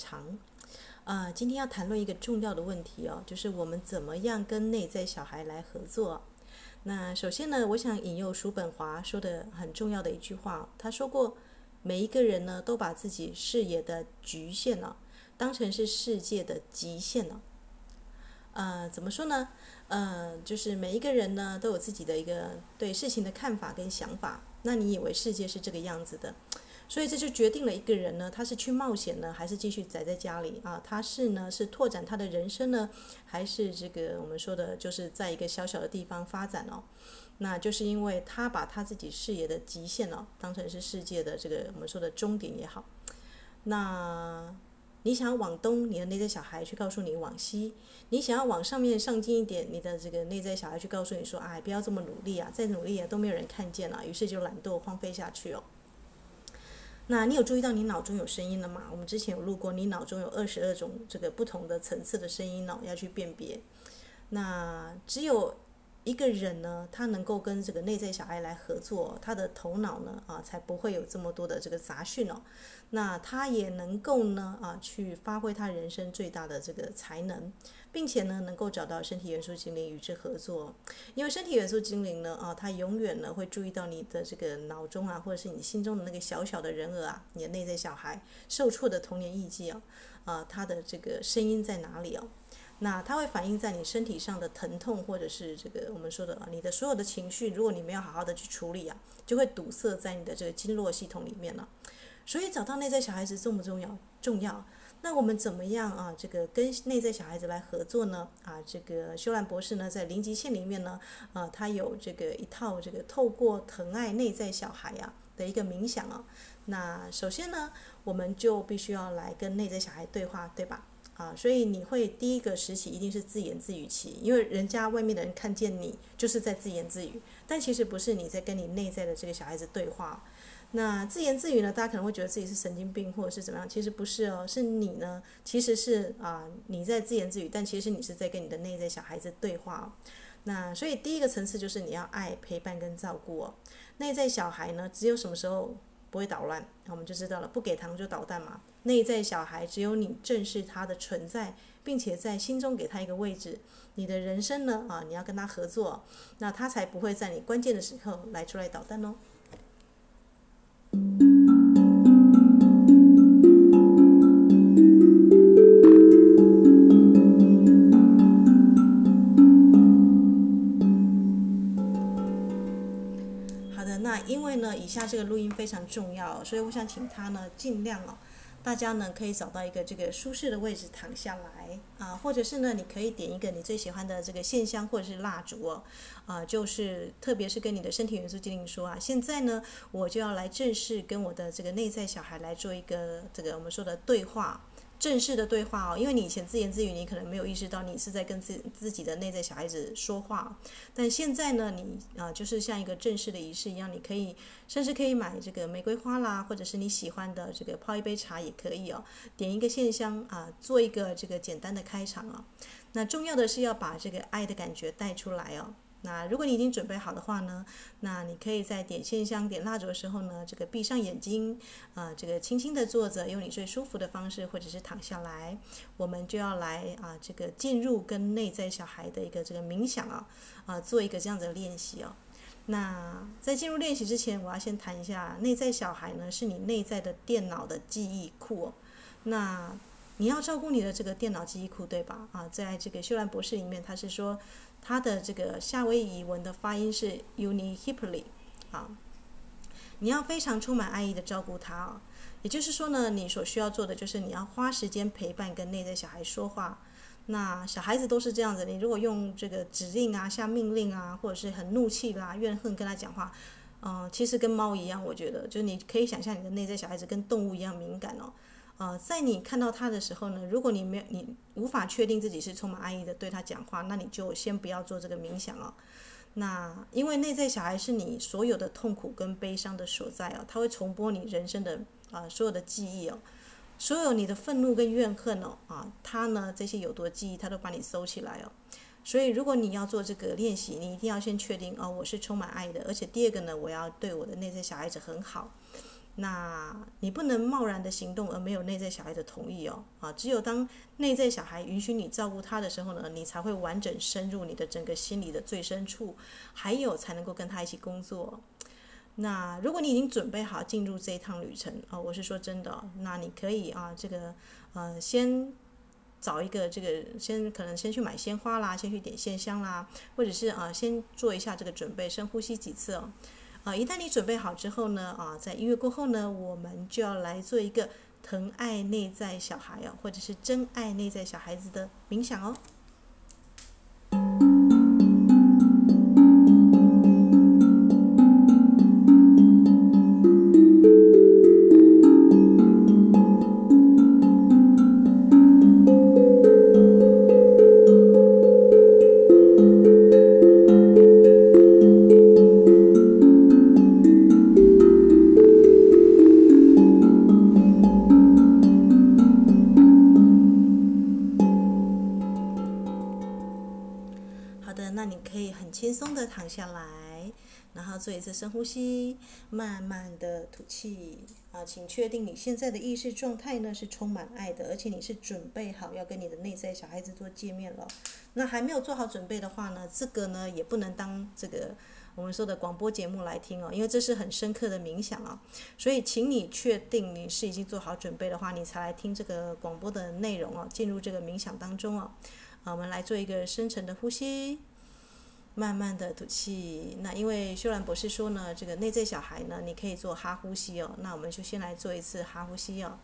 长，啊、今天要谈论一个重要的问题哦，就是我们怎么样跟内在小孩来合作。那首先呢，我想引用叔本华说的很重要的一句话，他说过，每一个人呢都把自己视野的局限了，当成是世界的极限了。呃，怎么说呢？呃，就是每一个人呢都有自己的一个对事情的看法跟想法。那你以为世界是这个样子的，所以这就决定了一个人呢，他是去冒险呢，还是继续宅在家里啊？他是呢是拓展他的人生呢，还是这个我们说的就是在一个小小的地方发展哦？那就是因为他把他自己视野的极限哦，当成是世界的这个我们说的终点也好，那。你想要往东，你的内在小孩去告诉你往西；你想要往上面上进一点，你的这个内在小孩去告诉你说：“哎，不要这么努力啊，再努力啊都没有人看见了。”于是就懒惰荒废下去哦。那你有注意到你脑中有声音了吗？我们之前有录过，你脑中有二十二种这个不同的层次的声音哦，要去辨别。那只有。一个人呢，他能够跟这个内在小孩来合作，他的头脑呢，啊，才不会有这么多的这个杂讯哦。那他也能够呢，啊，去发挥他人生最大的这个才能，并且呢，能够找到身体元素精灵与之合作。因为身体元素精灵呢，啊，他永远呢会注意到你的这个脑中啊，或者是你心中的那个小小的人儿啊，你的内在小孩受挫的童年印记啊，啊，他的这个声音在哪里哦？那它会反映在你身体上的疼痛，或者是这个我们说的啊，你的所有的情绪，如果你没有好好的去处理啊，就会堵塞在你的这个经络系统里面了。所以找到内在小孩子重不重要？重要。那我们怎么样啊？这个跟内在小孩子来合作呢？啊，这个修兰博士呢，在零极限里面呢，啊，他有这个一套这个透过疼爱内在小孩呀的一个冥想啊。那首先呢，我们就必须要来跟内在小孩对话，对吧？啊，所以你会第一个时期一定是自言自语期，因为人家外面的人看见你就是在自言自语，但其实不是你在跟你内在的这个小孩子对话。那自言自语呢，大家可能会觉得自己是神经病或者是怎么样，其实不是哦，是你呢，其实是啊你在自言自语，但其实你是在跟你的内在小孩子对话。那所以第一个层次就是你要爱、陪伴跟照顾哦。内在小孩呢，只有什么时候不会捣乱，那我们就知道了，不给糖就捣蛋嘛。内在小孩，只有你正视他的存在，并且在心中给他一个位置，你的人生呢啊，你要跟他合作，那他才不会在你关键的时刻来出来捣蛋哦。下这个录音非常重要，所以我想请他呢尽量哦。大家呢可以找到一个这个舒适的位置躺下来啊，或者是呢你可以点一个你最喜欢的这个线香或者是蜡烛哦，啊，就是特别是跟你的身体元素精灵说啊，现在呢我就要来正式跟我的这个内在小孩来做一个这个我们说的对话。正式的对话哦，因为你以前自言自语，你可能没有意识到你是在跟自自己的内在小孩子说话。但现在呢，你啊，就是像一个正式的仪式一样，你可以甚至可以买这个玫瑰花啦，或者是你喜欢的这个泡一杯茶也可以哦，点一个线香啊，做一个这个简单的开场啊。那重要的是要把这个爱的感觉带出来哦。那如果你已经准备好的话呢，那你可以在点线香、点蜡烛的时候呢，这个闭上眼睛，啊、这个轻轻的坐着，用你最舒服的方式，或者是躺下来，我们就要来啊，这个进入跟内在小孩的一个这个冥想啊，啊，做一个这样子的练习哦。那在进入练习之前，我要先谈一下内在小孩呢，是你内在的电脑的记忆库哦。那你要照顾你的这个电脑记忆库，对吧？啊，在这个修兰博士里面，他是说。它的这个夏威夷文的发音是 Unihipli，啊，你要非常充满爱意的照顾它啊。也就是说呢，你所需要做的就是你要花时间陪伴跟内在小孩说话。那小孩子都是这样子，你如果用这个指令啊、下命令啊，或者是很怒气啦、怨恨跟他讲话，嗯、其实跟猫一样，我觉得，就你可以想象你的内在小孩子跟动物一样敏感哦。呃，在你看到他的时候呢，如果你没有你无法确定自己是充满爱意的对他讲话，那你就先不要做这个冥想哦。那因为内在小孩是你所有的痛苦跟悲伤的所在哦，他会重播你人生的啊、所有的记忆哦，所有你的愤怒跟怨恨哦啊，他呢这些有毒记忆他都把你收起来哦。所以如果你要做这个练习，你一定要先确定哦，我是充满爱的，而且第二个呢，我要对我的内在小孩子很好。那你不能贸然的行动而没有内在小孩的同意哦，啊，只有当内在小孩允许你照顾他的时候呢，你才会完整深入你的整个心理的最深处，还有才能够跟他一起工作。那如果你已经准备好进入这一趟旅程啊，我是说真的，那你可以啊，这个呃，先找一个这个，先可能先去买鲜花啦，先去点线香啦，或者是啊，先做一下这个准备，深呼吸几次哦。啊，一旦你准备好之后呢，啊，在音乐过后呢，我们就要来做一个疼爱内在小孩哦，或者是真爱内在小孩子的冥想哦。慢的吐气。啊，请确定你现在的意识状态呢是充满爱的，而且你是准备好要跟你的内在小孩子做见面了。那还没有做好准备的话呢，这个呢也不能当这个我们说的广播节目来听哦，因为这是很深刻的冥想啊。所以，请你确定你是已经做好准备的话，你才来听这个广播的内容哦，进入这个冥想当中哦。啊，我们来做一个深层的呼吸。慢慢的吐气，那因为修兰博士说呢，这个内在小孩呢，你可以做哈呼吸哦。那我们就先来做一次哈呼吸哦，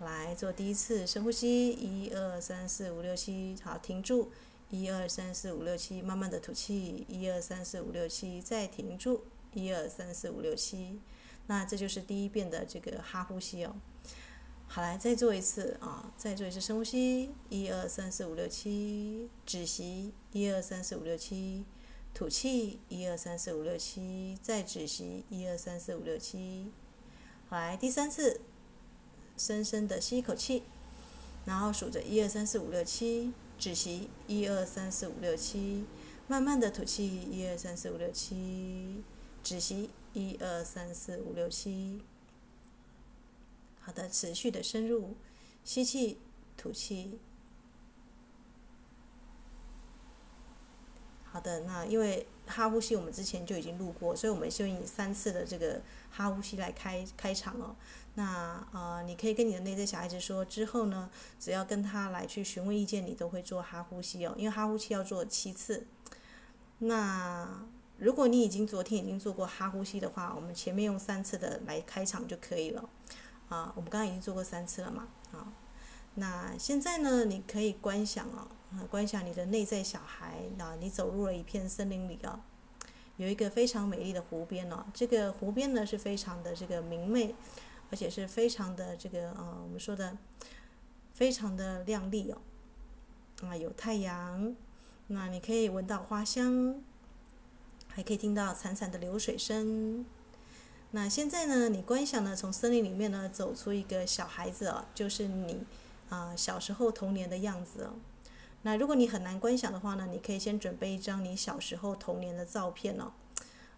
来做第一次深呼吸，一二三四五六七，好，停住，一二三四五六七，慢慢的吐气，一二三四五六七，再停住，一二三四五六七，那这就是第一遍的这个哈呼吸哦。好，来再做一次啊，再做一次深呼吸，一二三四五六七，止息，一二三四五六七。吐气，一二三四五六七，再止息，一二三四五六七。好，来第三次，深深的吸一口气，然后数着一二三四五六七，止息，一二三四五六七，慢慢的吐气，一二三四五六七，止息，一二三四五六七。好的，持续的深入，吸气，吐气。好的，那因为哈呼吸我们之前就已经录过，所以我们就以三次的这个哈呼吸来开开场哦。那呃，你可以跟你的内在小孩子说，之后呢，只要跟他来去询问意见，你都会做哈呼吸哦。因为哈呼吸要做七次。那如果你已经昨天已经做过哈呼吸的话，我们前面用三次的来开场就可以了。啊，我们刚刚已经做过三次了嘛？啊，那现在呢，你可以观想哦。观想你的内在小孩，啊，你走入了一片森林里啊，有一个非常美丽的湖边哦。这个湖边呢是非常的这个明媚，而且是非常的这个啊，我们说的非常的亮丽哦。啊，有太阳，那你可以闻到花香，还可以听到潺潺的流水声。那现在呢，你观想呢，从森林里面呢走出一个小孩子哦，就是你啊小时候童年的样子哦。那如果你很难观想的话呢，你可以先准备一张你小时候童年的照片哦，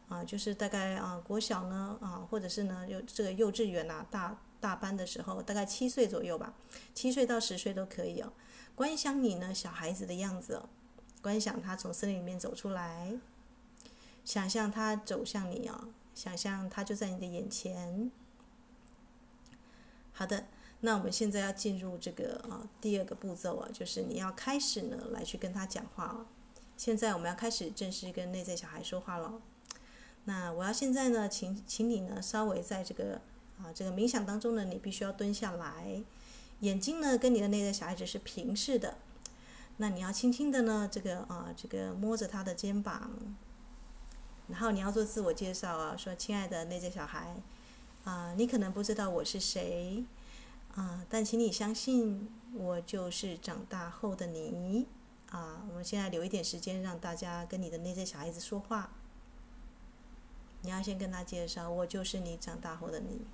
啊，就是大概啊国小呢啊，或者是呢幼这个幼稚园啊大大班的时候，大概七岁左右吧，七岁到十岁都可以哦。观想你呢小孩子的样子哦，观想他从森林里面走出来，想象他走向你哦，想象他就在你的眼前。好的。那我们现在要进入这个啊第二个步骤啊，就是你要开始呢来去跟他讲话了。现在我们要开始正式跟内在小孩说话了。那我要现在呢，请请你呢稍微在这个啊这个冥想当中呢，你必须要蹲下来，眼睛呢跟你的内在小孩子是平视的。那你要轻轻的呢这个啊这个摸着他的肩膀，然后你要做自我介绍啊，说亲爱的内在小孩啊，你可能不知道我是谁。啊！但请你相信，我就是长大后的你。啊！我们现在留一点时间，让大家跟你的内在小孩子说话。你要先跟他介绍，我就是你长大后的你。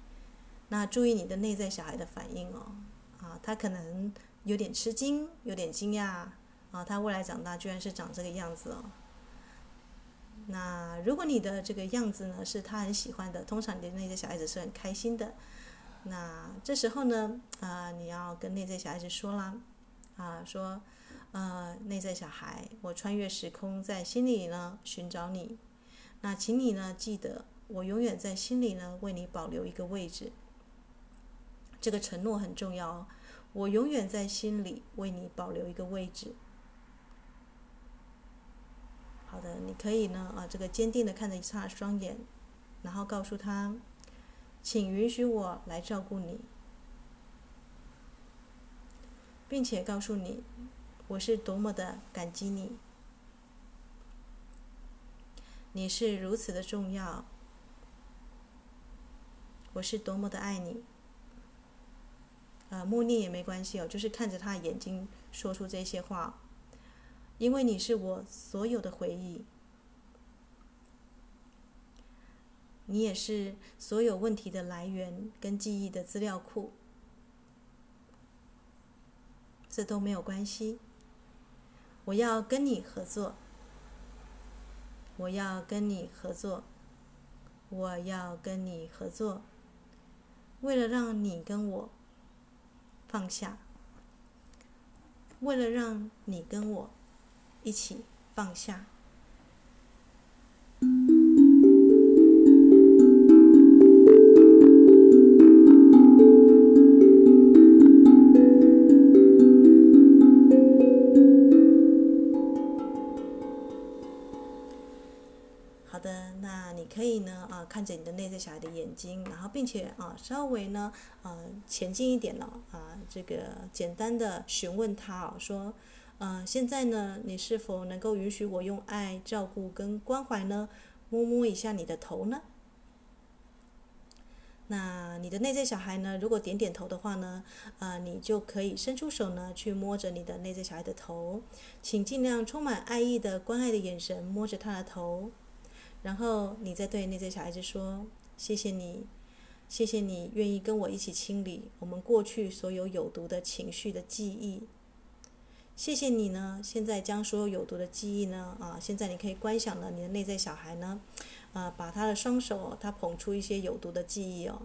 那注意你的内在小孩的反应哦。啊，他可能有点吃惊，有点惊讶。啊，他未来长大居然是长这个样子哦。那如果你的这个样子呢是他很喜欢的，通常你的内在小孩子是很开心的。那这时候呢，啊、呃，你要跟内在小孩子说啦，啊，说，呃，内在小孩，我穿越时空，在心里呢寻找你。那请你呢记得，我永远在心里呢为你保留一个位置。这个承诺很重要哦，我永远在心里为你保留一个位置。好的，你可以呢啊，这个坚定的看着他的双眼，然后告诉他。请允许我来照顾你，并且告诉你，我是多么的感激你，你是如此的重要，我是多么的爱你。呃，默念也没关系哦，就是看着他眼睛说出这些话，因为你是我所有的回忆。你也是所有问题的来源跟记忆的资料库，这都没有关系。我要跟你合作，我要跟你合作，我要跟你合作，为了让你跟我放下，为了让你跟我一起放下。可以呢，啊看着你的内在小孩的眼睛，然后并且啊，稍微呢，呃，前进一点了啊，这个简单的询问他啊，说，呃，现在呢，你是否能够允许我用爱照顾跟关怀呢，摸摸一下你的头呢？那你的内在小孩呢，如果点点头的话呢，呃，你就可以伸出手呢，去摸着你的内在小孩的头，请尽量充满爱意的关爱的眼神摸着他的头。然后你再对内在小孩子说：“谢谢你，谢谢你愿意跟我一起清理我们过去所有有毒的情绪的记忆。谢谢你呢，现在将所有有毒的记忆呢，啊，现在你可以观想了，你的内在小孩呢，啊，把他的双手，他捧出一些有毒的记忆哦。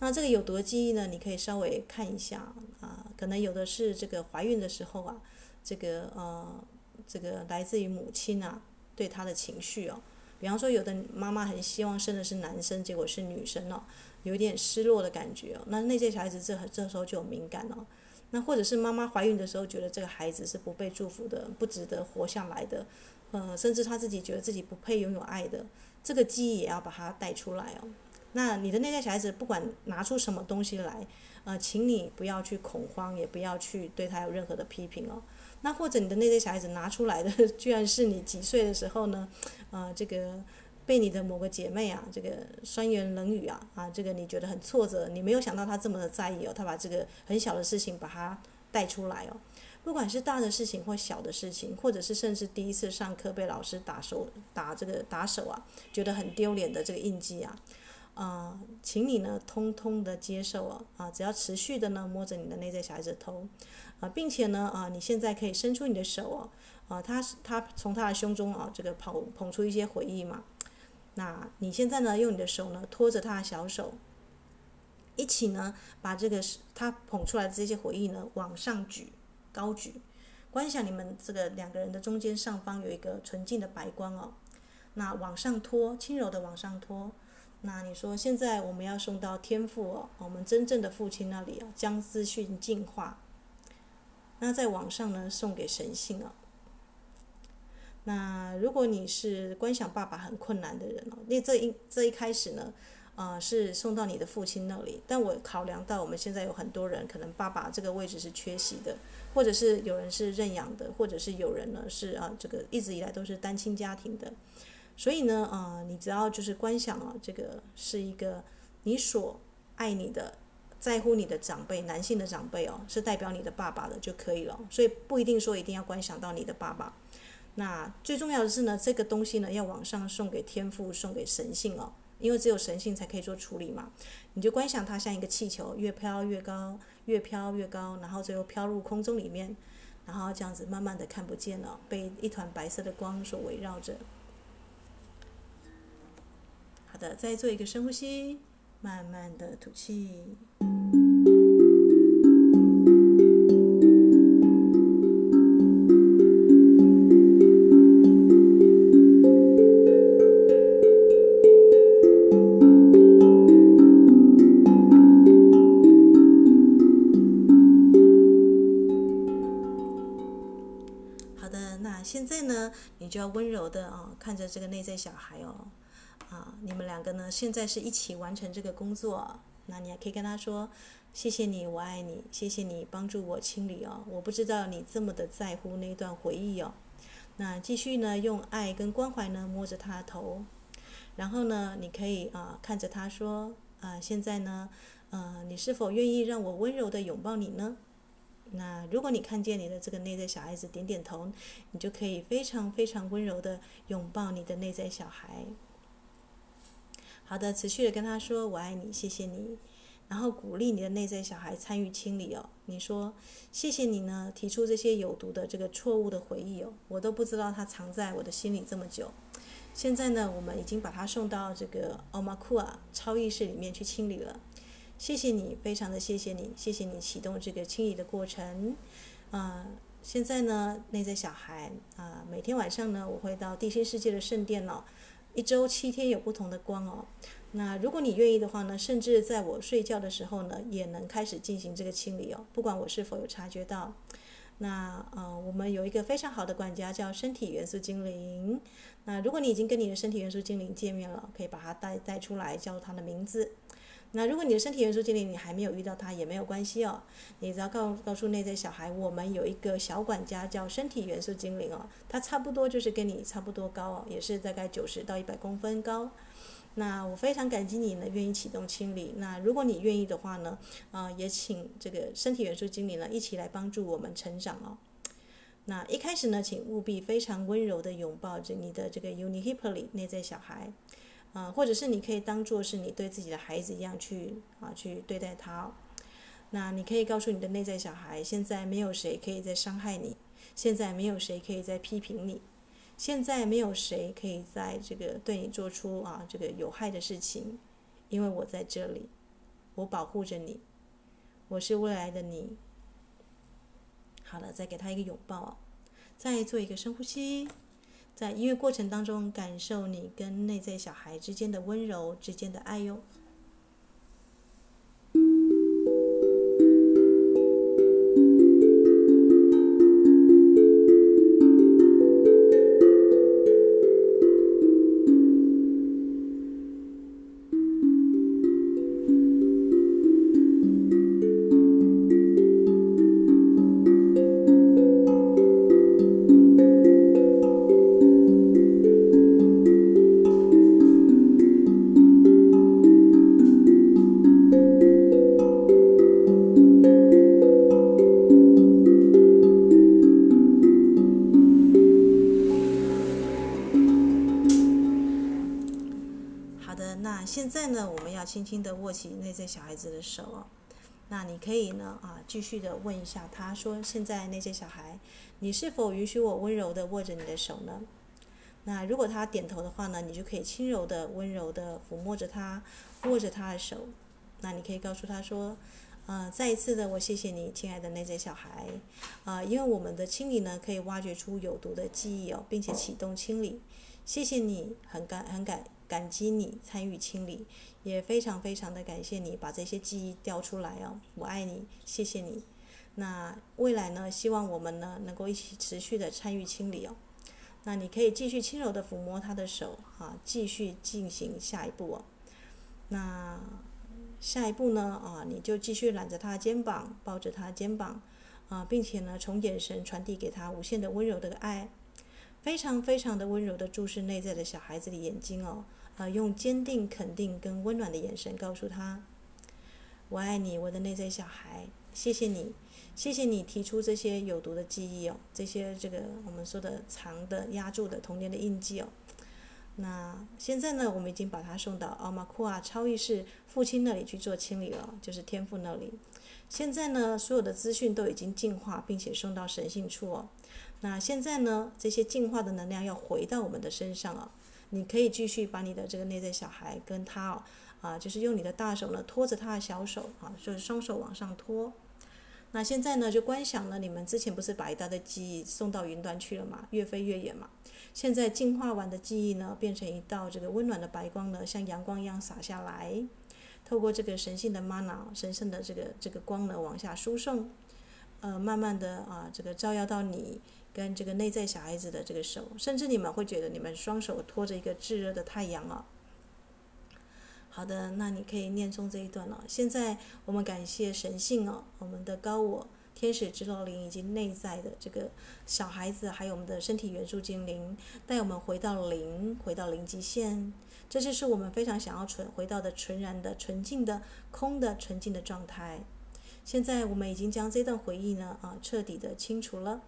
那这个有毒的记忆呢，你可以稍微看一下啊，可能有的是这个怀孕的时候啊，这个呃，这个来自于母亲啊对他的情绪哦。”比方说，有的妈妈很希望生的是男生，结果是女生哦，有点失落的感觉哦。那那些小孩子这这时候就有敏感了。那或者是妈妈怀孕的时候觉得这个孩子是不被祝福的，不值得活下来的，呃，甚至他自己觉得自己不配拥有爱的，这个记忆也要把它带出来哦。那你的内在小孩子不管拿出什么东西来，呃，请你不要去恐慌，也不要去对他有任何的批评哦。那或者你的内在小孩子拿出来的，居然是你几岁的时候呢？呃，这个被你的某个姐妹啊，这个酸言冷语啊，啊，这个你觉得很挫折，你没有想到他这么的在意哦，他把这个很小的事情把它带出来哦，不管是大的事情或小的事情，或者是甚至第一次上课被老师打手打这个打手啊，觉得很丢脸的这个印记啊。啊、请你呢，通通的接受哦，啊，只要持续的呢，摸着你的内在小孩子的头，啊，并且呢，啊，你现在可以伸出你的手哦，啊，他他从他的胸中啊，这个捧捧出一些回忆嘛，那你现在呢，用你的手呢，托着他的小手，一起呢，把这个他捧出来的这些回忆呢，往上举，高举，观想你们这个两个人的中间上方有一个纯净的白光哦，那往上托，轻柔的往上托。那你说，现在我们要送到天父哦，我们真正的父亲那里哦，将资讯净化。那在网上呢，送给神性哦。那如果你是观想爸爸很困难的人哦，那这一这一开始呢，呃，是送到你的父亲那里。但我考量到我们现在有很多人，可能爸爸这个位置是缺席的，或者是有人是认养的，或者是有人呢是啊，这个一直以来都是单亲家庭的。所以呢，啊、呃，你只要就是观想啊，这个是一个你所爱你的、在乎你的长辈，男性的长辈哦，是代表你的爸爸的就可以了。所以不一定说一定要观想到你的爸爸。那最重要的是呢，这个东西呢要往上送给天父，送给神性哦，因为只有神性才可以做处理嘛。你就观想它像一个气球，越飘越高，越飘越高，然后最后飘入空中里面，然后这样子慢慢的看不见了，被一团白色的光所围绕着。再做一个深呼吸，慢慢的吐气。好的，那现在呢，你就要温柔的啊、看着这个内在小孩哦，啊，你们两个呢，现在是一起完成这个工作。那你还可以跟他说：“谢谢你，我爱你，谢谢你帮助我清理哦。我不知道你这么的在乎那段回忆哦。”那继续呢，用爱跟关怀呢摸着他的头，然后呢，你可以啊看着他说：“啊，现在呢，呃，你是否愿意让我温柔的拥抱你呢？”那如果你看见你的这个内在小孩子点点头，你就可以非常非常温柔的拥抱你的内在小孩。好的，持续的跟他说“我爱你，谢谢你”，然后鼓励你的内在小孩参与清理哦。你说“谢谢你呢”，提出这些有毒的这个错误的回忆哦，我都不知道它藏在我的心里这么久。现在呢，我们已经把它送到这个奥马库啊超意识里面去清理了。谢谢你，非常的谢谢你，谢谢你启动这个清理的过程。啊、现在呢，内在小孩啊、每天晚上呢，我会到地心世界的圣殿哦，一周七天有不同的光哦。那如果你愿意的话呢，甚至在我睡觉的时候呢，也能开始进行这个清理哦，不管我是否有察觉到。那呃，我们有一个非常好的管家叫身体元素精灵。那如果你已经跟你的身体元素精灵见面了，可以把它带带出来，叫它的名字。那如果你的身体元素精灵你还没有遇到他也没有关系哦，你只要告告诉内在小孩，我们有一个小管家叫身体元素精灵哦，他差不多就是跟你差不多高哦，也是大概九十到一百公分高。那我非常感激你呢，愿意启动清理。那如果你愿意的话呢，啊、也请这个身体元素精灵呢一起来帮助我们成长哦。那一开始呢，请务必非常温柔的拥抱着你的这个 Unihippoly 内在小孩。啊，或者是你可以当做是你对自己的孩子一样去啊去对待他。那你可以告诉你的内在小孩，现在没有谁可以再伤害你，现在没有谁可以再批评你，现在没有谁可以在这个对你做出啊这个有害的事情，因为我在这里，我保护着你，我是未来的你。好了，再给他一个拥抱，再做一个深呼吸。在音乐过程当中，感受你跟内在小孩之间的温柔、之间的爱哟。小孩子的手哦，那你可以呢啊，继续的问一下他说：“现在那些小孩，你是否允许我温柔的握着你的手呢？”那如果他点头的话呢，你就可以轻柔的、温柔的抚摸着他，握着他的手。那你可以告诉他说：“呃，再一次的，我谢谢你，亲爱的那些小孩，啊、因为我们的清理呢，可以挖掘出有毒的记忆哦，并且启动清理。谢谢你，很感很感感激你参与清理。”也非常非常的感谢你把这些记忆调出来哦，我爱你，谢谢你。那未来呢，希望我们呢能够一起持续的参与清理哦。那你可以继续轻柔的抚摸他的手啊，继续进行下一步哦。那下一步呢啊，你就继续揽着他的肩膀，抱着他的肩膀啊，并且呢从眼神传递给他无限的温柔的爱，非常非常的温柔的注视内在的小孩子的眼睛哦。呃，用坚定、肯定跟温暖的眼神告诉他：“我爱你，我的内在小孩，谢谢你，谢谢你提出这些有毒的记忆哦，这些这个我们说的藏的、压住的童年的印记哦。那现在呢，我们已经把它送到奥马库啊超意识父亲那里去做清理了，就是天父那里。现在呢，所有的资讯都已经净化，并且送到神性处哦。那现在呢，这些净化的能量要回到我们的身上啊。你可以继续把你的这个内在小孩跟他哦，啊，就是用你的大手呢托着他的小手啊，就是双手往上托。那现在呢，就观想了，你们之前不是把一大堆记忆送到云端去了嘛，越飞越远嘛。现在净化完的记忆呢，变成一道这个温暖的白光呢，像阳光一样洒下来，透过这个神性的 mana 神圣的这个这个光呢，往下输送，呃，慢慢的啊，这个照耀到你跟这个内在小孩子的这个手，甚至你们会觉得你们双手托着一个炙热的太阳啊。好的，那你可以念诵这一段了。现在我们感谢神性哦，我们的高我、天使、指导灵以及内在的这个小孩子，还有我们的身体元素精灵，带我们回到零，回到零极限。这就是我们非常想要纯回到的纯然的、纯净的、空的、纯净的状态。现在我们已经将这段回忆呢啊彻底的清除了。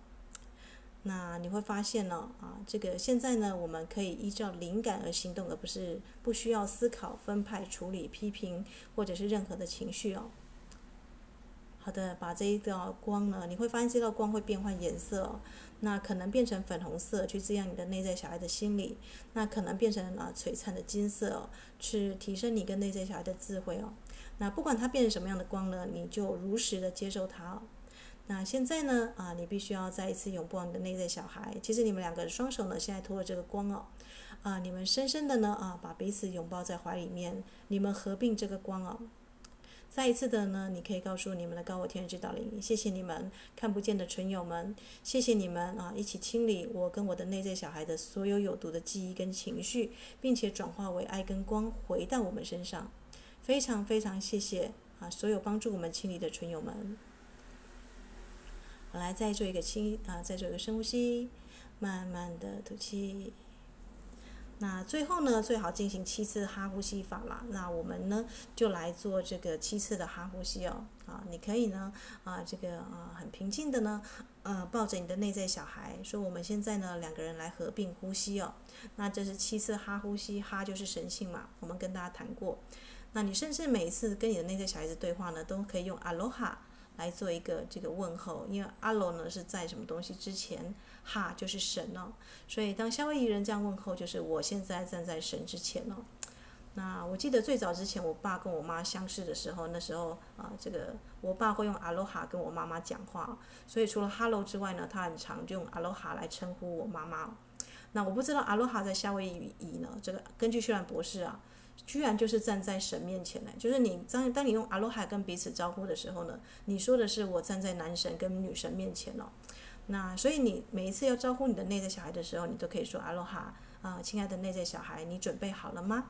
那你会发现呢，啊，这个现在呢，我们可以依照灵感而行动，而不是不需要思考、分派、处理、批评或者是任何的情绪哦。好的，把这一道光呢，你会发现这道光会变换颜色哦，那可能变成粉红色，去滋养你的内在小孩的心理；那可能变成啊璀璨的金色，去提升你跟内在小孩的智慧哦。那不管它变成什么样的光呢，你就如实的接受它。那现在呢？啊，你必须要再一次拥抱你的内在小孩。其实你们两个双手呢，现在托着这个光哦，啊，你们深深的呢，啊，把彼此拥抱在怀里面，你们合并这个光哦。再一次的呢，你可以告诉你们的高我天使指导灵，谢谢你们看不见的存有们，谢谢你们啊，一起清理我跟我的内在小孩的所有有毒的记忆跟情绪，并且转化为爱跟光回到我们身上。非常非常谢谢啊，所有帮助我们清理的存有们。来，再做一个清啊，再做一个深呼吸，慢慢的吐气。那最后呢，最好进行七次哈呼吸法啦。那我们呢，就来做这个七次的哈呼吸哦。啊，你可以呢，啊，这个啊，很平静的呢，呃，抱着你的内在小孩，说我们现在呢，两个人来合并呼吸哦。那这是七次哈呼吸，哈就是神性嘛，我们跟大家谈过。那你甚至每一次跟你的内在小孩子对话呢，都可以用阿罗哈。来做一个这个问候，因为阿罗呢是在什么东西之前，哈就是神哦，所以当夏威夷人这样问候，就是我现在站在神之前哦。那我记得最早之前，我爸跟我妈相识的时候，那时候啊，这个我爸会用阿罗哈跟我妈妈讲话，所以除了哈喽之外呢，他很常就用阿罗哈来称呼我妈妈。那我不知道阿罗哈在夏威夷语呢，这个根据薛兰博士啊。居然就是站在神面前呢，就是你当当你用阿罗哈跟彼此招呼的时候呢，你说的是我站在男神跟女神面前哦。那所以你每一次要招呼你的内在小孩的时候，你都可以说阿罗哈啊，亲爱的内在小孩，你准备好了吗？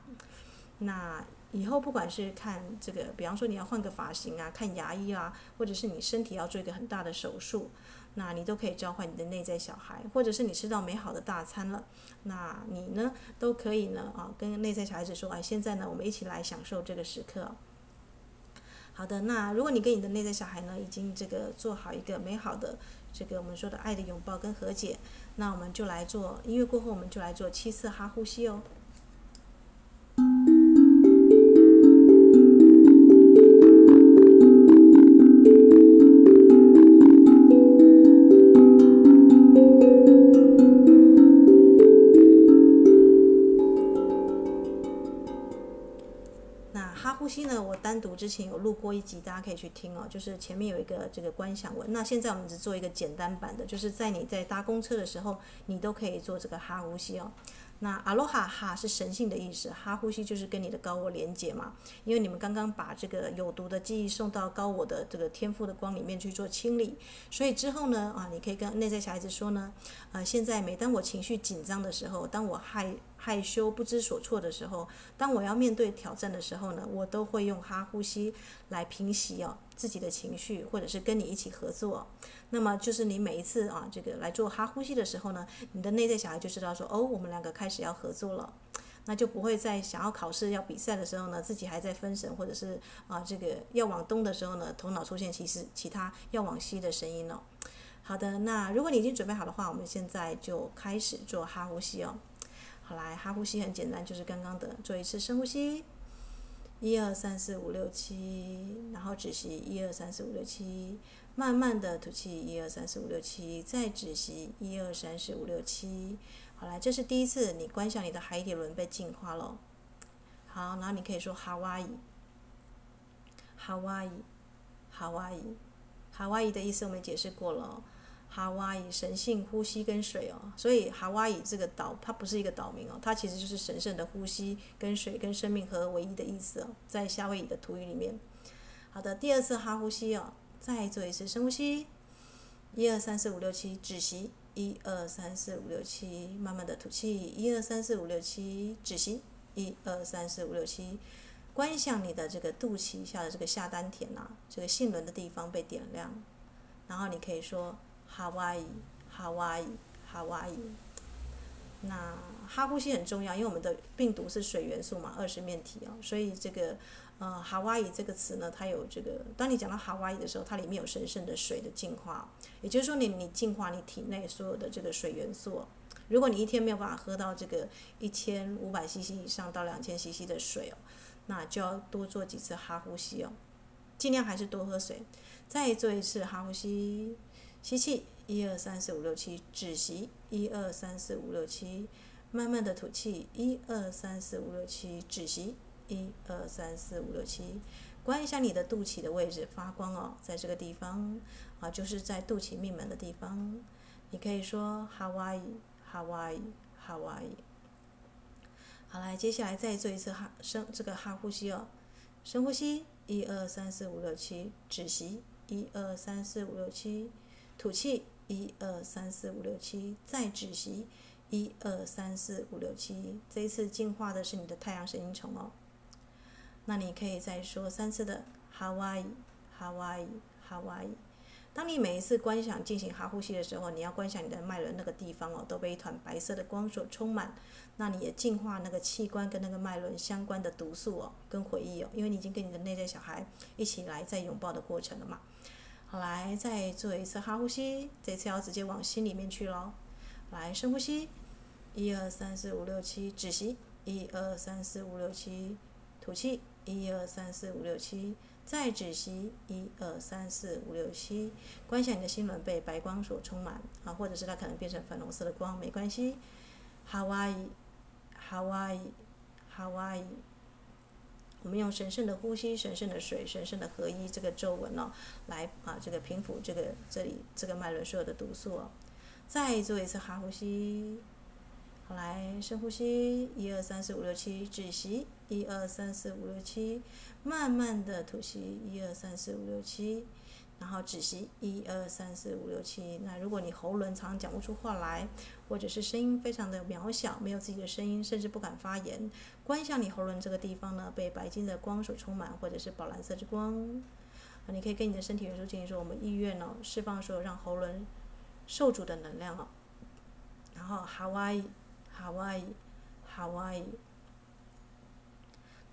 那以后不管是看这个，比方说你要换个发型啊，看牙医啊，或者是你身体要做一个很大的手术。那你都可以召唤你的内在小孩，或者是你吃到美好的大餐了，那你呢都可以呢啊，跟内在小孩子说，哎，现在呢我们一起来享受这个时刻。好的，那如果你跟你的内在小孩呢已经这个做好一个美好的这个我们说的爱的拥抱跟和解，那我们就来做音乐过后，我们就来做七次哈呼吸哦。之前有录过一集，大家可以去听哦。就是前面有一个这个观想文，那现在我们只做一个简单版的，就是在你在搭公车的时候，你都可以做这个哈呼吸哦。那阿罗哈哈是神性的意思，哈呼吸就是跟你的高我连接嘛。因为你们刚刚把这个有毒的记忆送到高我的这个天赋的光里面去做清理，所以之后呢，啊，你可以跟内在小孩子说呢，呃，现在每当我情绪紧张的时候，当我害害羞不知所措的时候，当我要面对挑战的时候呢，我都会用哈呼吸来平息哦自己的情绪，或者是跟你一起合作。那么就是你每一次啊，这个来做哈呼吸的时候呢，你的内在小孩就知道说，哦，我们两个开始要合作了，那就不会在想要考试要比赛的时候呢，自己还在分神，或者是啊这个要往东的时候呢，头脑出现其实其他要往西的声音了。好的，那如果你已经准备好的话，我们现在就开始做哈呼吸哦。好来，哈呼吸很简单，就是刚刚的做一次深呼吸，一二三四五六七，然后止息，一二三四五六七。慢慢的吐气，一二三四五六七，再止息，一二三四五六七，好来，这是第一次你观想你的海底轮被净化了。好，然后你可以说哈哇伊，哈哇伊，哈哇伊，哈哇伊的意思我们解释过了。哈哇伊神性呼吸跟水哦，所以哈哇伊这个岛它不是一个岛名哦，它其实就是神圣的呼吸跟水跟生命合而为一的意思哦，在夏威夷的土语里面。好的，第二次哈呼吸哦，再做一次深呼吸，一二三四五六七止息，一二三四五六七，慢慢的吐气，一二三四五六七止息，一二三四五六七，观想你的这个肚脐下的这个下丹田呐、这个性轮的地方被点亮，然后你可以说。哈哇伊，哈哇伊，哈哇伊。那哈呼吸很重要，因为我们的病毒是水元素嘛，二十面体哦，所以这个呃哈哇伊这个词呢，它有这个，当你讲到哈哇伊的时候，它里面有神圣的水的净化，也就是说你你净化你体内所有的这个水元素。如果你一天没有办法喝到这个一千五百 CC 以上到两千 CC 的水哦，那就要多做几次哈呼吸哦，尽量还是多喝水，再做一次哈呼吸。吸气，一二三四五六七，止息，一二三四五六七，慢慢的吐气，一二三四五六七，止息，一二三四五六七，观一下你的肚脐的位置发光哦，在这个地方啊，就是在肚脐命门的地方，你可以说哈哇伊，哈哇伊，哈哇伊。好，来，接下来再做一次哈深这个哈呼吸哦，深呼吸，一二三四五六七，止息，一二三四五六七。吐气，一二三四五六七，再止息，一二三四五六七。这一次净化的是你的太阳神经丛哦。那你可以再说三次的哈哇伊，哈哇伊，哈哇伊。当你每一次观想进行哈呼吸的时候，你要观想你的脉轮那个地方哦，都被一团白色的光所充满。那你也净化那个器官跟那个脉轮相关的毒素哦，跟回忆哦，因为你已经跟你的内在小孩一起来在拥抱的过程了嘛。来再做一次哈呼吸，这次要直接往心里面去喽。来深呼吸，一二三四五六七，止息，一二三四五六七，吐气，一二三四五六七，再止息，一二三四五六七。观想你的心轮被白光所充满啊，或者是它可能变成粉红色的光，没关系。哈哇伊，哈哇伊，哈哇伊。我们用神圣的呼吸、神圣的水、神圣的合一这个皱纹哦，来啊，这个平抚这个这里这个脉轮所有的毒素哦。再做一次哈呼吸，好，来深呼吸，一二三四五六七，止息，一二三四五六七，慢慢的吐息，一二三四五六七。然后止息，一二三四五六七。那如果你喉咙常讲不出话来，或者是声音非常的渺小，没有自己的声音，甚至不敢发言，观想你喉咙这个地方呢，被白金的光所充满，或者是宝蓝色之光。啊，你可以跟你的身体元素进行说，我们意愿哦，释放所有让喉咙受阻的能量哦。然后哈哇伊，哈哇伊，哈哇伊。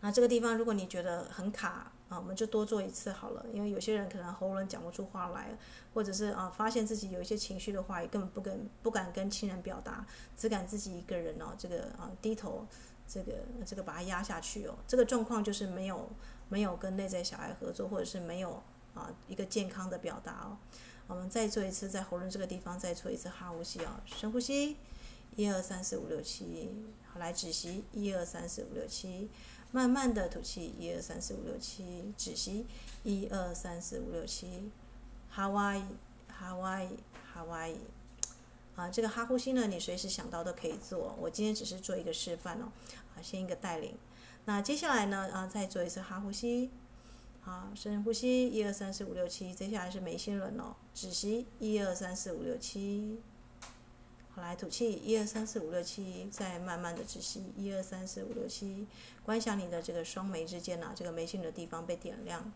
那这个地方，如果你觉得很卡。啊，我们就多做一次好了，因为有些人可能喉咙讲不出话来，或者是啊，发现自己有一些情绪的话，也根本不跟不敢跟亲人表达，只敢自己一个人哦，这个啊低头，这个这个把它压下去哦，这个状况就是没有没有跟内在小孩合作，或者是没有啊一个健康的表达哦。我们再做一次，在喉咙这个地方再做一次哈呼吸哦，深呼吸，一二三四五六七，好，来止息，一二三四五六七。慢慢的吐气，一二三四五六七，止息，一二三四五六七，哈哇伊，哈哇伊，哈哇伊，啊，这个哈呼吸呢，你随时想到都可以做。我今天只是做一个示范哦，啊，先一个带领。那接下来呢，啊，再做一次哈呼吸，好，深呼吸，一二三四五六七，接下来是眉心轮哦，止息，一二三四五六七。来吐气，一二三四五六七，再慢慢的止息，一二三四五六七，观想你的这个双眉之间呐、啊，这个眉心的地方被点亮。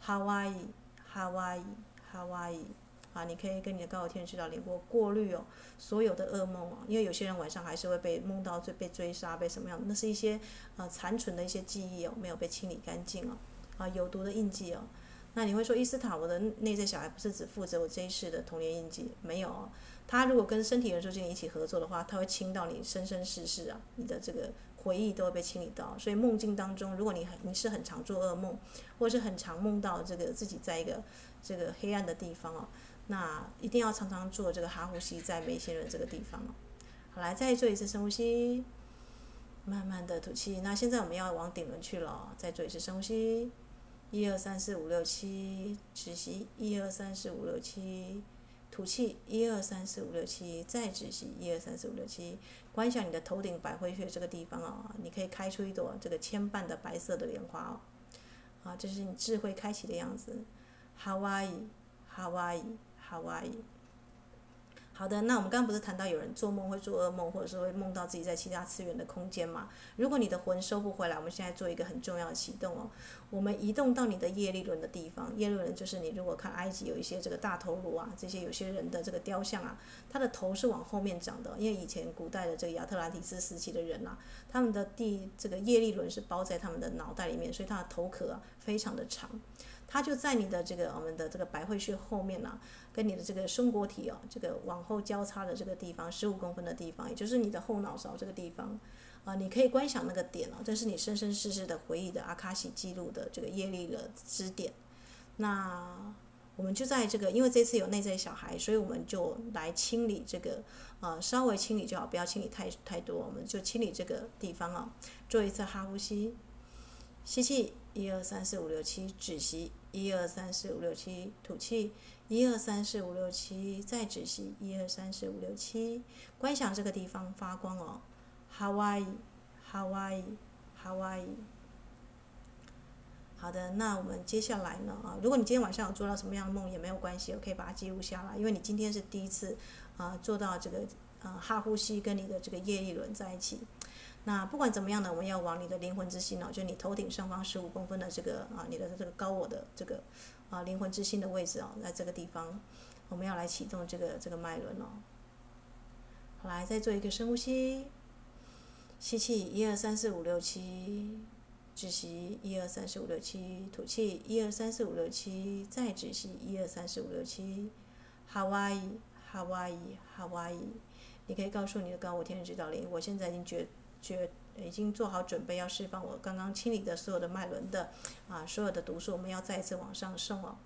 哈哇伊，哈哇伊，哈哇伊，啊，你可以跟你的高我天使指导灵过过滤哦，所有的噩梦哦，因为有些人晚上还是会被梦到追被追杀，被什么样？那是一些呃残存的一些记忆哦，没有被清理干净哦，啊，有毒的印记哦。那你会说伊斯塔，我的内在小孩不是只负责我这一世的童年印记，没有哦。他如果跟身体元素进行一起合作的话，他会清到你生生世世啊，你的这个回忆都会被清理到。所以梦境当中，如果你很你是很常做噩梦，或者是很常梦到这个自己在一个这个黑暗的地方哦，那一定要常常做这个哈呼吸在眉心轮这个地方哦。好，来再做一次深呼吸，慢慢的吐气。那现在我们要往顶轮去了，再做一次深呼吸，一二三四五六七，止息，一二三四五六七。吐气，一二三四五六七，再止息，一二三四五六七。观想你的头顶百会穴这个地方哦，你可以开出一朵这个牵绊的白色的莲花哦，啊，这是你智慧开启的样子。Hawaii，Hawaii，Hawaii。好的，那我们刚刚不是谈到有人做梦会做噩梦，或者是会梦到自己在其他次元的空间嘛？如果你的魂收不回来，我们现在做一个很重要的启动哦。我们移动到你的业力轮的地方，业力轮就是你如果看埃及有一些这个大头颅啊，这些有些人的这个雕像啊，他的头是往后面长的，因为以前古代的这个亚特兰蒂斯时期的人啊，他们的地这个业力轮是包在他们的脑袋里面，所以他的头壳啊非常的长。它就在你的这个我们的这个百会穴后面呢、跟你的这个松果体哦，这个往后交叉的这个地方，十五公分的地方，也就是你的后脑勺这个地方，啊，你可以观想那个点哦，这是你生生世世的回忆的阿卡西记录的这个业力的支点。那我们就在这个，因为这次有内在小孩，所以我们就来清理这个，呃，稍微清理就好，不要清理太太多，我们就清理这个地方啊，做一次哈呼吸，吸气。一二三四五六七，止息。一二三四五六七，吐气。一二三四五六七，再止息。一二三四五六七，观想这个地方发光哦。Hawaii，Hawaii，Hawaii。好的，那我们接下来呢？啊，如果你今天晚上有做到什么样的梦也没有关系，我可以把它记录下来，因为你今天是第一次啊做到这个啊哈呼吸跟你的这个业力轮在一起。那不管怎么样呢，我们要往你的灵魂之心哦，就你头顶上方十五公分的这个啊，你的这个高我的这个啊灵魂之心的位置哦，在这个地方，我们要来启动这个这个脉轮哦。好，来再做一个深呼吸，吸气一二三四五六七，止息一二三四五六七，吐气一二三四五六七，再止息一二三四五六七。Hawaii，Hawaii，Hawaii，你可以告诉你的高我天使指导灵，我现在已经觉。觉已经做好准备，要释放我刚刚清理的所有的脉轮的啊，所有的毒素，我们要再一次往上送哦。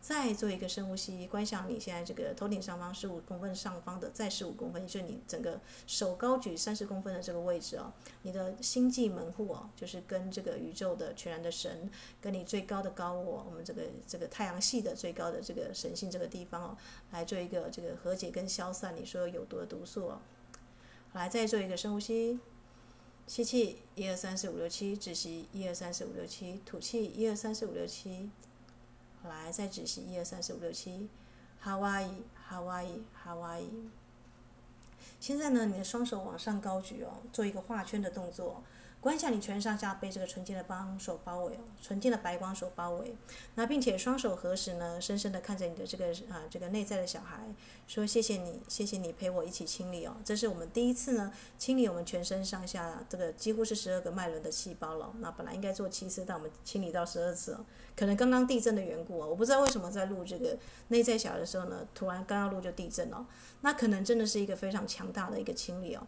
再做一个深呼吸，观想你现在这个头顶上方十五公分上方的，再十五公分，也就是你整个手高举三十公分的这个位置哦。你的星际门户哦，就是跟这个宇宙的全然的神，跟你最高的高我，我们这个这个太阳系的最高的这个神性这个地方哦，来做一个这个和解跟消散你所有有毒的毒素哦。来，再做一个深呼吸。吸气，一二三四五六七，止息，一二三四五六七，吐气，一二三四五六七，来再止息，一二三四五六七，Hawaii，Hawaii，Hawaii。现在呢，你的双手往上高举哦，做一个画圈的动作。观想你全身上下被这个纯净的光所包围哦，纯净的白光所包围。那并且双手合十呢，深深的看着你的这个啊这个内在的小孩，说谢谢你，谢谢你陪我一起清理哦。这是我们第一次呢清理我们全身上下这个几乎是十二个脉轮的细胞了。那本来应该做七次，但我们清理到十二次哦。可能刚刚地震的缘故哦，我不知道为什么在录这个内在小孩的时候呢，突然刚要录就地震了。那可能真的是一个非常强大的一个清理哦。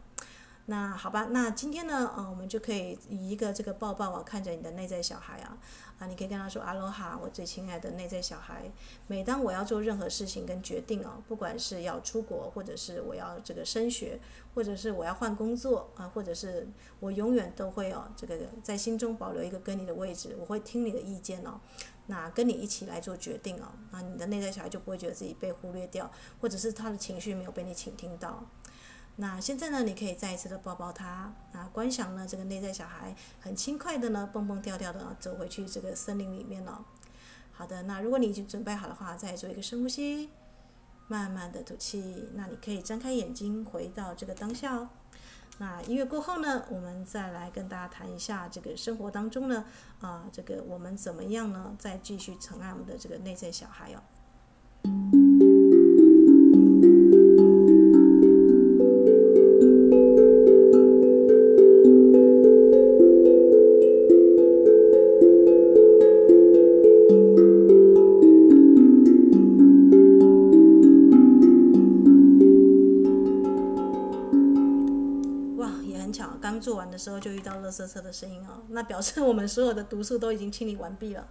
那好吧，那今天呢，呃，我们就可以以一个这个抱抱啊，看着你的内在小孩啊，啊，你可以跟他说阿罗哈，我最亲爱的内在小孩。每当我要做任何事情跟决定啊，不管是要出国，或者是我要这个升学，或者是我要换工作啊，或者是我永远都会哦，这个在心中保留一个跟你的位置，我会听你的意见哦，那跟你一起来做决定哦，那你的内在小孩就不会觉得自己被忽略掉，或者是他的情绪没有被你倾听到。那现在呢，你可以再一次的抱抱他，啊，观想呢，这个内在小孩很轻快的呢，蹦蹦跳跳的走回去这个森林里面了。好的，那如果你已经准备好的话，再做一个深呼吸，慢慢的吐气。那你可以张开眼睛，回到这个当下哦。那音乐过后呢，我们再来跟大家谈一下这个生活当中呢，啊，这个我们怎么样呢，再继续疼爱我们的这个内在小孩哦。刚做完的时候就遇到垃圾车的声音哦，那表示我们所有的毒素都已经清理完毕了。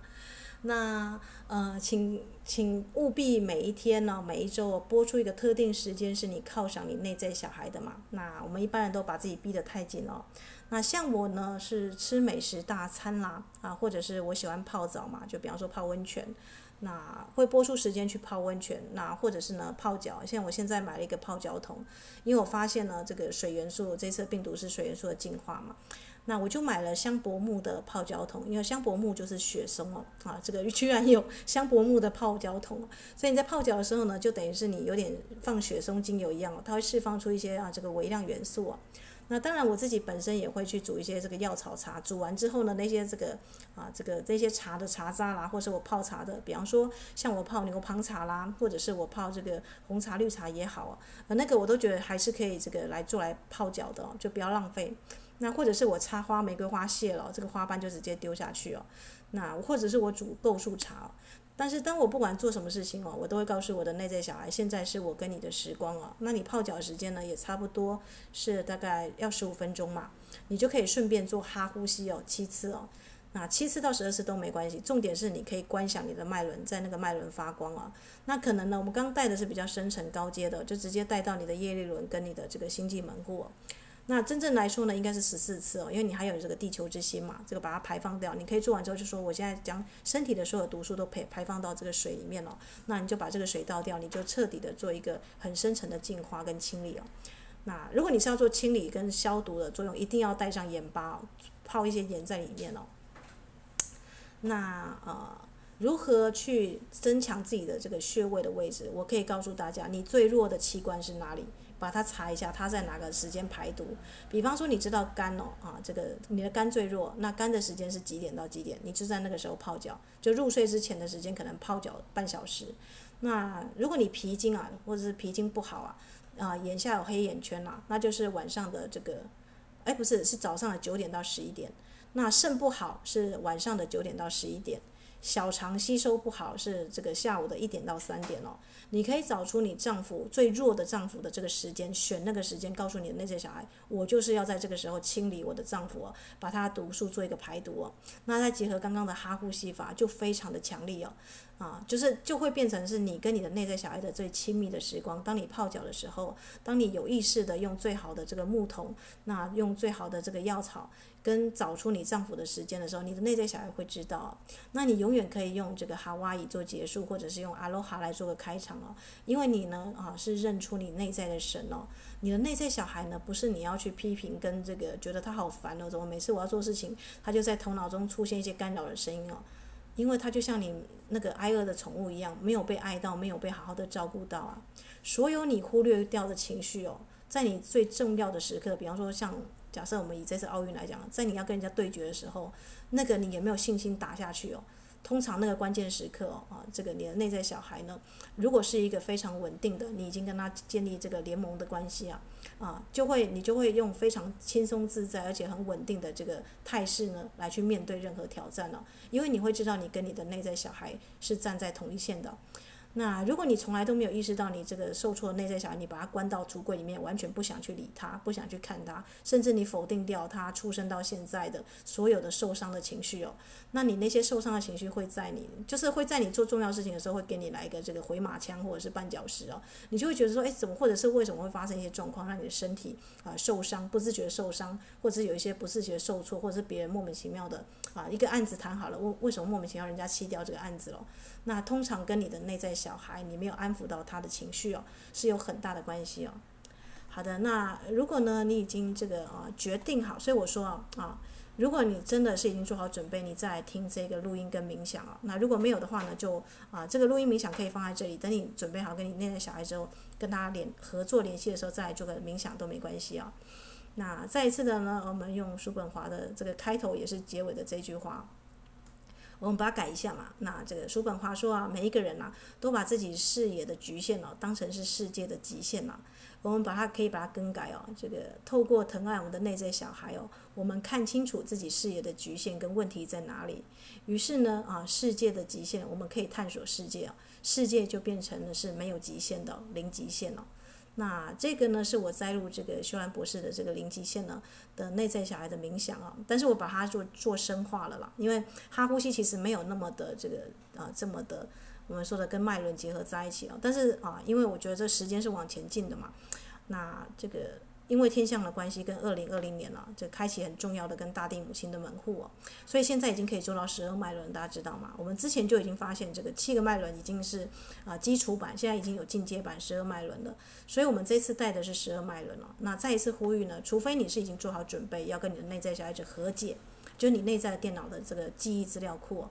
那呃，请请务必每一天呢，每一周播出一个特定时间，是你犒赏你内在小孩的嘛。那我们一般人都把自己逼得太紧了。那像我呢，是吃美食大餐啦，啊，或者是我喜欢泡澡嘛，就比方说泡温泉，那会拨出时间去泡温泉，那或者是呢泡脚。像我现在买了一个泡脚桶，因为我发现呢，这个水元素，这次病毒是水元素的进化嘛。那我就买了香柏木的泡脚桶，因为香柏木就是雪松哦，啊，这个居然有香柏木的泡脚桶，所以你在泡脚的时候呢，就等于是你有点放雪松精油一样哦，它会释放出一些啊这个微量元素啊。那当然我自己本身也会去煮一些这个药草茶，煮完之后呢，那些这个啊这个这些茶的茶渣啦，或是我泡茶的，比方说像我泡牛蒡茶啦，或者是我泡这个红茶绿茶也好啊，那个我都觉得还是可以这个来做来泡脚的哦，就不要浪费。那或者是我插花玫瑰花谢了，这个花瓣就直接丢下去哦。那或者是我煮构树茶。但是当我不管做什么事情哦，我都会告诉我的内在小孩，现在是我跟你的时光哦。那你泡脚时间呢，也差不多是大概要十五分钟嘛，你就可以顺便做哈呼吸哦，七次哦。那七次到十二次都没关系，重点是你可以观想你的脉轮在那个脉轮发光哦。那可能呢，我们刚带的是比较深层高阶的，就直接带到你的业力轮跟你的这个星际门户哦。那真正来说呢，应该是十四次哦，因为你还有这个地球之心嘛，这个把它排放掉，你可以做完之后就说，我现在将身体的所有毒素都排排放到这个水里面了，那你就把这个水倒掉，你就彻底的做一个很深层的净化跟清理哦。那如果你是要做清理跟消毒的作用，一定要带上盐巴哦，泡一些盐在里面哦。那呃，如何去增强自己的这个穴位的位置？我可以告诉大家，你最弱的器官是哪里？把它查一下，它在哪个时间排毒？比方说，你知道肝哦，啊，这个你的肝最弱，那肝的时间是几点到几点？你就在那个时候泡脚，就入睡之前的时间可能泡脚半小时。那如果你脾经啊，或者是脾经不好啊，啊，眼下有黑眼圈啊，那就是晚上的这个，哎，不是，是早上的九点到十一点。那肾不好是晚上的九点到十一点。小肠吸收不好是这个下午的一点到三点哦。你可以找出你脏腑最弱的脏腑的这个时间，选那个时间，告诉你的内在小孩，我就是要在这个时候清理我的脏腑哦，把它毒素做一个排毒哦。那再结合刚刚的哈呼吸法，就非常的强力哦。啊，就是就会变成是你跟你的内在小孩的最亲密的时光。当你泡脚的时候，当你有意识的用最好的这个木桶，那用最好的这个药草，跟找出你丈夫的时间的时候，你的内在小孩会知道。那你永远可以用这个哈哇伊做结束，或者是用阿罗哈来做个开场哦。因为你呢，啊，是认出你内在的神哦。你的内在小孩呢，不是你要去批评跟这个觉得他好烦哦，怎么每次我要做事情，他就在头脑中出现一些干扰的声音哦。因为他就像你那个挨饿的宠物一样，没有被爱到，没有被好好的照顾到啊。所有你忽略掉的情绪哦，在你最重要的时刻，比方说像假设我们以这次奥运来讲，在你要跟人家对决的时候，那个你有没有信心打下去哦？通常那个关键时刻哦，啊，这个你的内在小孩呢，如果是一个非常稳定的，你已经跟他建立这个联盟的关系啊，啊，就会你就会用非常轻松自在而且很稳定的这个态势呢，来去面对任何挑战了，因为你会知道你跟你的内在小孩是站在同一线的。那如果你从来都没有意识到你这个受挫的内在小孩，你把他关到橱柜里面，完全不想去理他，不想去看他，甚至你否定掉他出生到现在的所有的受伤的情绪哦，那你那些受伤的情绪会在你，就是会在你做重要事情的时候，会给你来一个这个回马枪或者是绊脚石哦，你就会觉得说，哎，怎么或者是为什么会发生一些状况，让你的身体啊受伤，不自觉受伤，或者是有一些不自觉受挫，或者是别人莫名其妙的啊一个案子谈好了，为为什么莫名其妙人家弃掉这个案子了？那通常跟你的内在小孩，你没有安抚到他的情绪哦，是有很大的关系哦。好的，那如果呢，你已经这个啊决定好，所以我说啊啊，如果你真的是已经做好准备，你再来听这个录音跟冥想啊。那如果没有的话呢，就啊这个录音冥想可以放在这里，等你准备好跟你内在小孩之后，跟他联合作联系的时候，再来做个冥想都没关系啊。那再一次的呢，我们用叔本华的这个开头也是结尾的这句话。我们把它改一下嘛。那这个叔本华说啊，每一个人呐、啊，都把自己视野的局限哦，当成是世界的极限呐。我们把它可以把它更改哦。这个透过疼爱我们的内在小孩哦，我们看清楚自己视野的局限跟问题在哪里。于是呢，啊，世界的极限，我们可以探索世界哦，世界就变成了是没有极限的零极限了。那这个呢，是我摘录这个修兰博士的这个零极限呢的内在小孩的冥想啊，但是我把它做做深化了啦，因为哈呼吸其实没有那么的这个啊这么的我们说的跟脉轮结合在一起啊，但是啊，因为我觉得这时间是往前进的嘛，那这个。因为天象的关系，跟二零二零年了，就开启很重要的跟大地母亲的门户哦，所以现在已经可以做到十二脉轮，大家知道吗？我们之前就已经发现这个七个脉轮已经是啊基础版，现在已经有进阶版十二脉轮了，所以我们这次带的是十二脉轮了。那再一次呼吁呢，除非你是已经做好准备要跟你的内在小孩子和解，就是你内在的电脑的这个记忆资料库。啊，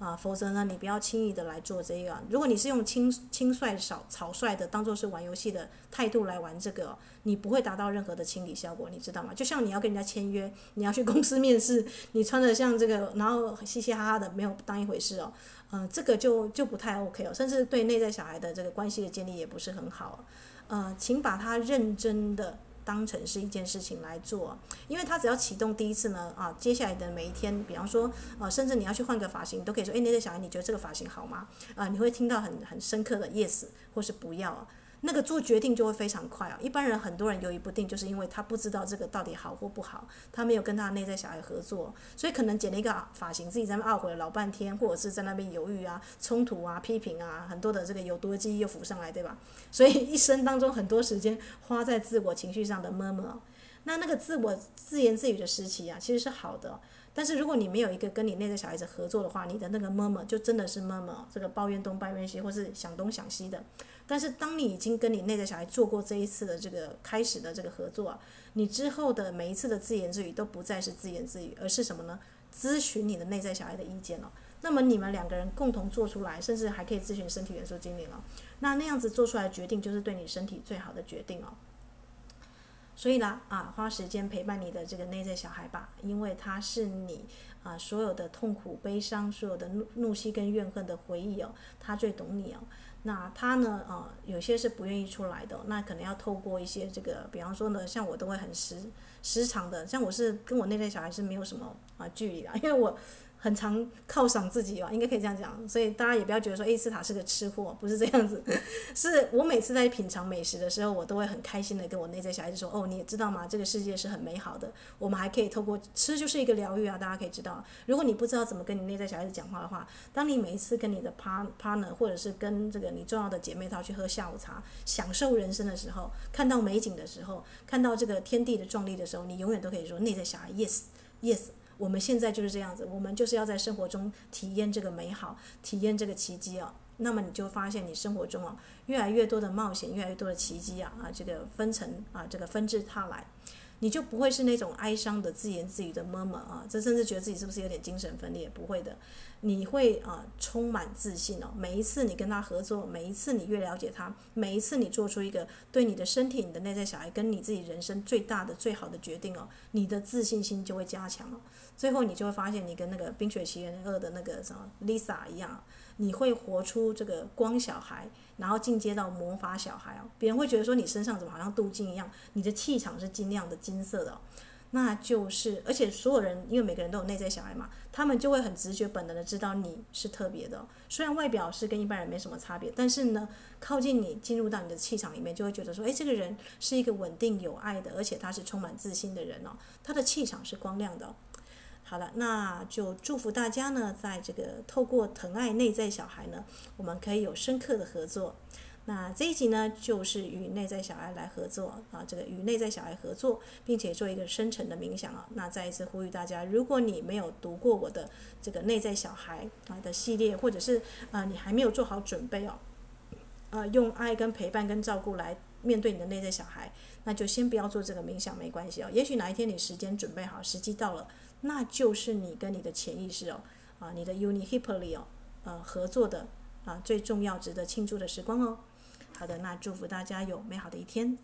啊否则呢，你不要轻易的来做这个。如果你是用轻轻率、少草率的当做是玩游戏的态度来玩这个，你不会达到任何的清理效果，你知道吗？就像你要跟人家签约，你要去公司面试，你穿的像这个，然后嘻嘻哈哈的，没有当一回事哦。嗯、这个就就不太 OK 哦，甚至对内在小孩的这个关系的建立也不是很好。呃，请把它认真的。当成是一件事情来做，因为他只要启动第一次呢，啊，接下来的每一天，比方说，呃，甚至你要去换个发型，你都可以说，哎，那个小孩，你觉得这个发型好吗？啊，你会听到很很深刻的 yes 或是不要。那个做决定就会非常快啊！一般人很多人犹豫不定，就是因为他不知道这个到底好或不好，他没有跟他内在小孩合作，所以可能剪了一个发型，自己在那懊悔了老半天，或者是在那边犹豫啊、冲突啊、批评啊，很多的这个有毒的记忆又浮上来，对吧？所以一生当中很多时间花在自我情绪上的妈妈那那个自我自言自语的时期啊，其实是好的。但是如果你没有一个跟你内在小孩子合作的话，你的那个妈妈就真的是妈妈这个抱怨东抱怨西，或是想东想西的。但是当你已经跟你内在小孩做过这一次的这个开始的这个合作啊，你之后的每一次的自言自语都不再是自言自语，而是什么呢？咨询你的内在小孩的意见了。那么你们两个人共同做出来，甚至还可以咨询身体元素精灵了。那那样子做出来的决定，就是对你身体最好的决定哦。所以呢，啊，花时间陪伴你的这个内在小孩吧，因为他是你啊所有的痛苦、悲伤、所有的怒怒气跟怨恨的回忆哦，他最懂你哦。那他呢，啊，有些是不愿意出来的，那可能要透过一些这个，比方说呢，像我都会很时时常的，像我是跟我内在小孩是没有什么啊距离的，因为我。很常犒赏自己吧，应该可以这样讲，所以大家也不要觉得说，诶，斯塔是个吃货，不是这样子。是我每次在品尝美食的时候，我都会很开心的跟我内在小孩子说，哦，你也知道吗？这个世界是很美好的，我们还可以透过吃就是一个疗愈啊，大家可以知道。如果你不知道怎么跟你内在小孩子讲话的话，当你每一次跟你的 partner 或者是跟这个你重要的姐妹淘去喝下午茶，享受人生的时候，看到美景的时候，看到这个天地的壮丽的时候，你永远都可以说内在小孩 yes yes。我们现在就是这样子，我们就是要在生活中体验这个美好，体验这个奇迹哦。那么你就发现你生活中哦，越来越多的冒险，越来越多的奇迹啊啊，这个分层啊，这个纷至沓来。你就不会是那种哀伤的自言自语的妈妈啊，这甚至觉得自己是不是有点精神分裂？不会的，你会啊充满自信哦。每一次你跟他合作，每一次你越了解他，每一次你做出一个对你的身体、你的内在小孩跟你自己人生最大的、最好的决定哦，你的自信心就会加强哦。最后你就会发现，你跟那个《冰雪奇缘二》的那个什么 Lisa 一样。你会活出这个光小孩，然后进阶到魔法小孩哦。别人会觉得说你身上怎么好像镀金一样，你的气场是金亮的金色的，那就是，而且所有人因为每个人都有内在小孩嘛，他们就会很直觉本能的知道你是特别的。虽然外表是跟一般人没什么差别，但是呢，靠近你进入到你的气场里面，就会觉得说，诶，这个人是一个稳定有爱的，而且他是充满自信的人哦，他的气场是光亮的。好了，那就祝福大家呢，在这个透过疼爱内在小孩呢，我们可以有深刻的合作。那这一集呢，就是与内在小孩来合作啊，这个与内在小孩合作，并且做一个深层的冥想啊。那再一次呼吁大家，如果你没有读过我的这个内在小孩啊的系列，或者是啊你还没有做好准备哦，呃，用爱跟陪伴跟照顾来面对你的内在小孩，那就先不要做这个冥想，没关系哦。也许哪一天你时间准备好，时机到了。那就是你跟你的潜意识哦，啊，你的 Unihippely 哦，呃，合作的啊最重要、值得庆祝的时光哦。好的，那祝福大家有美好的一天。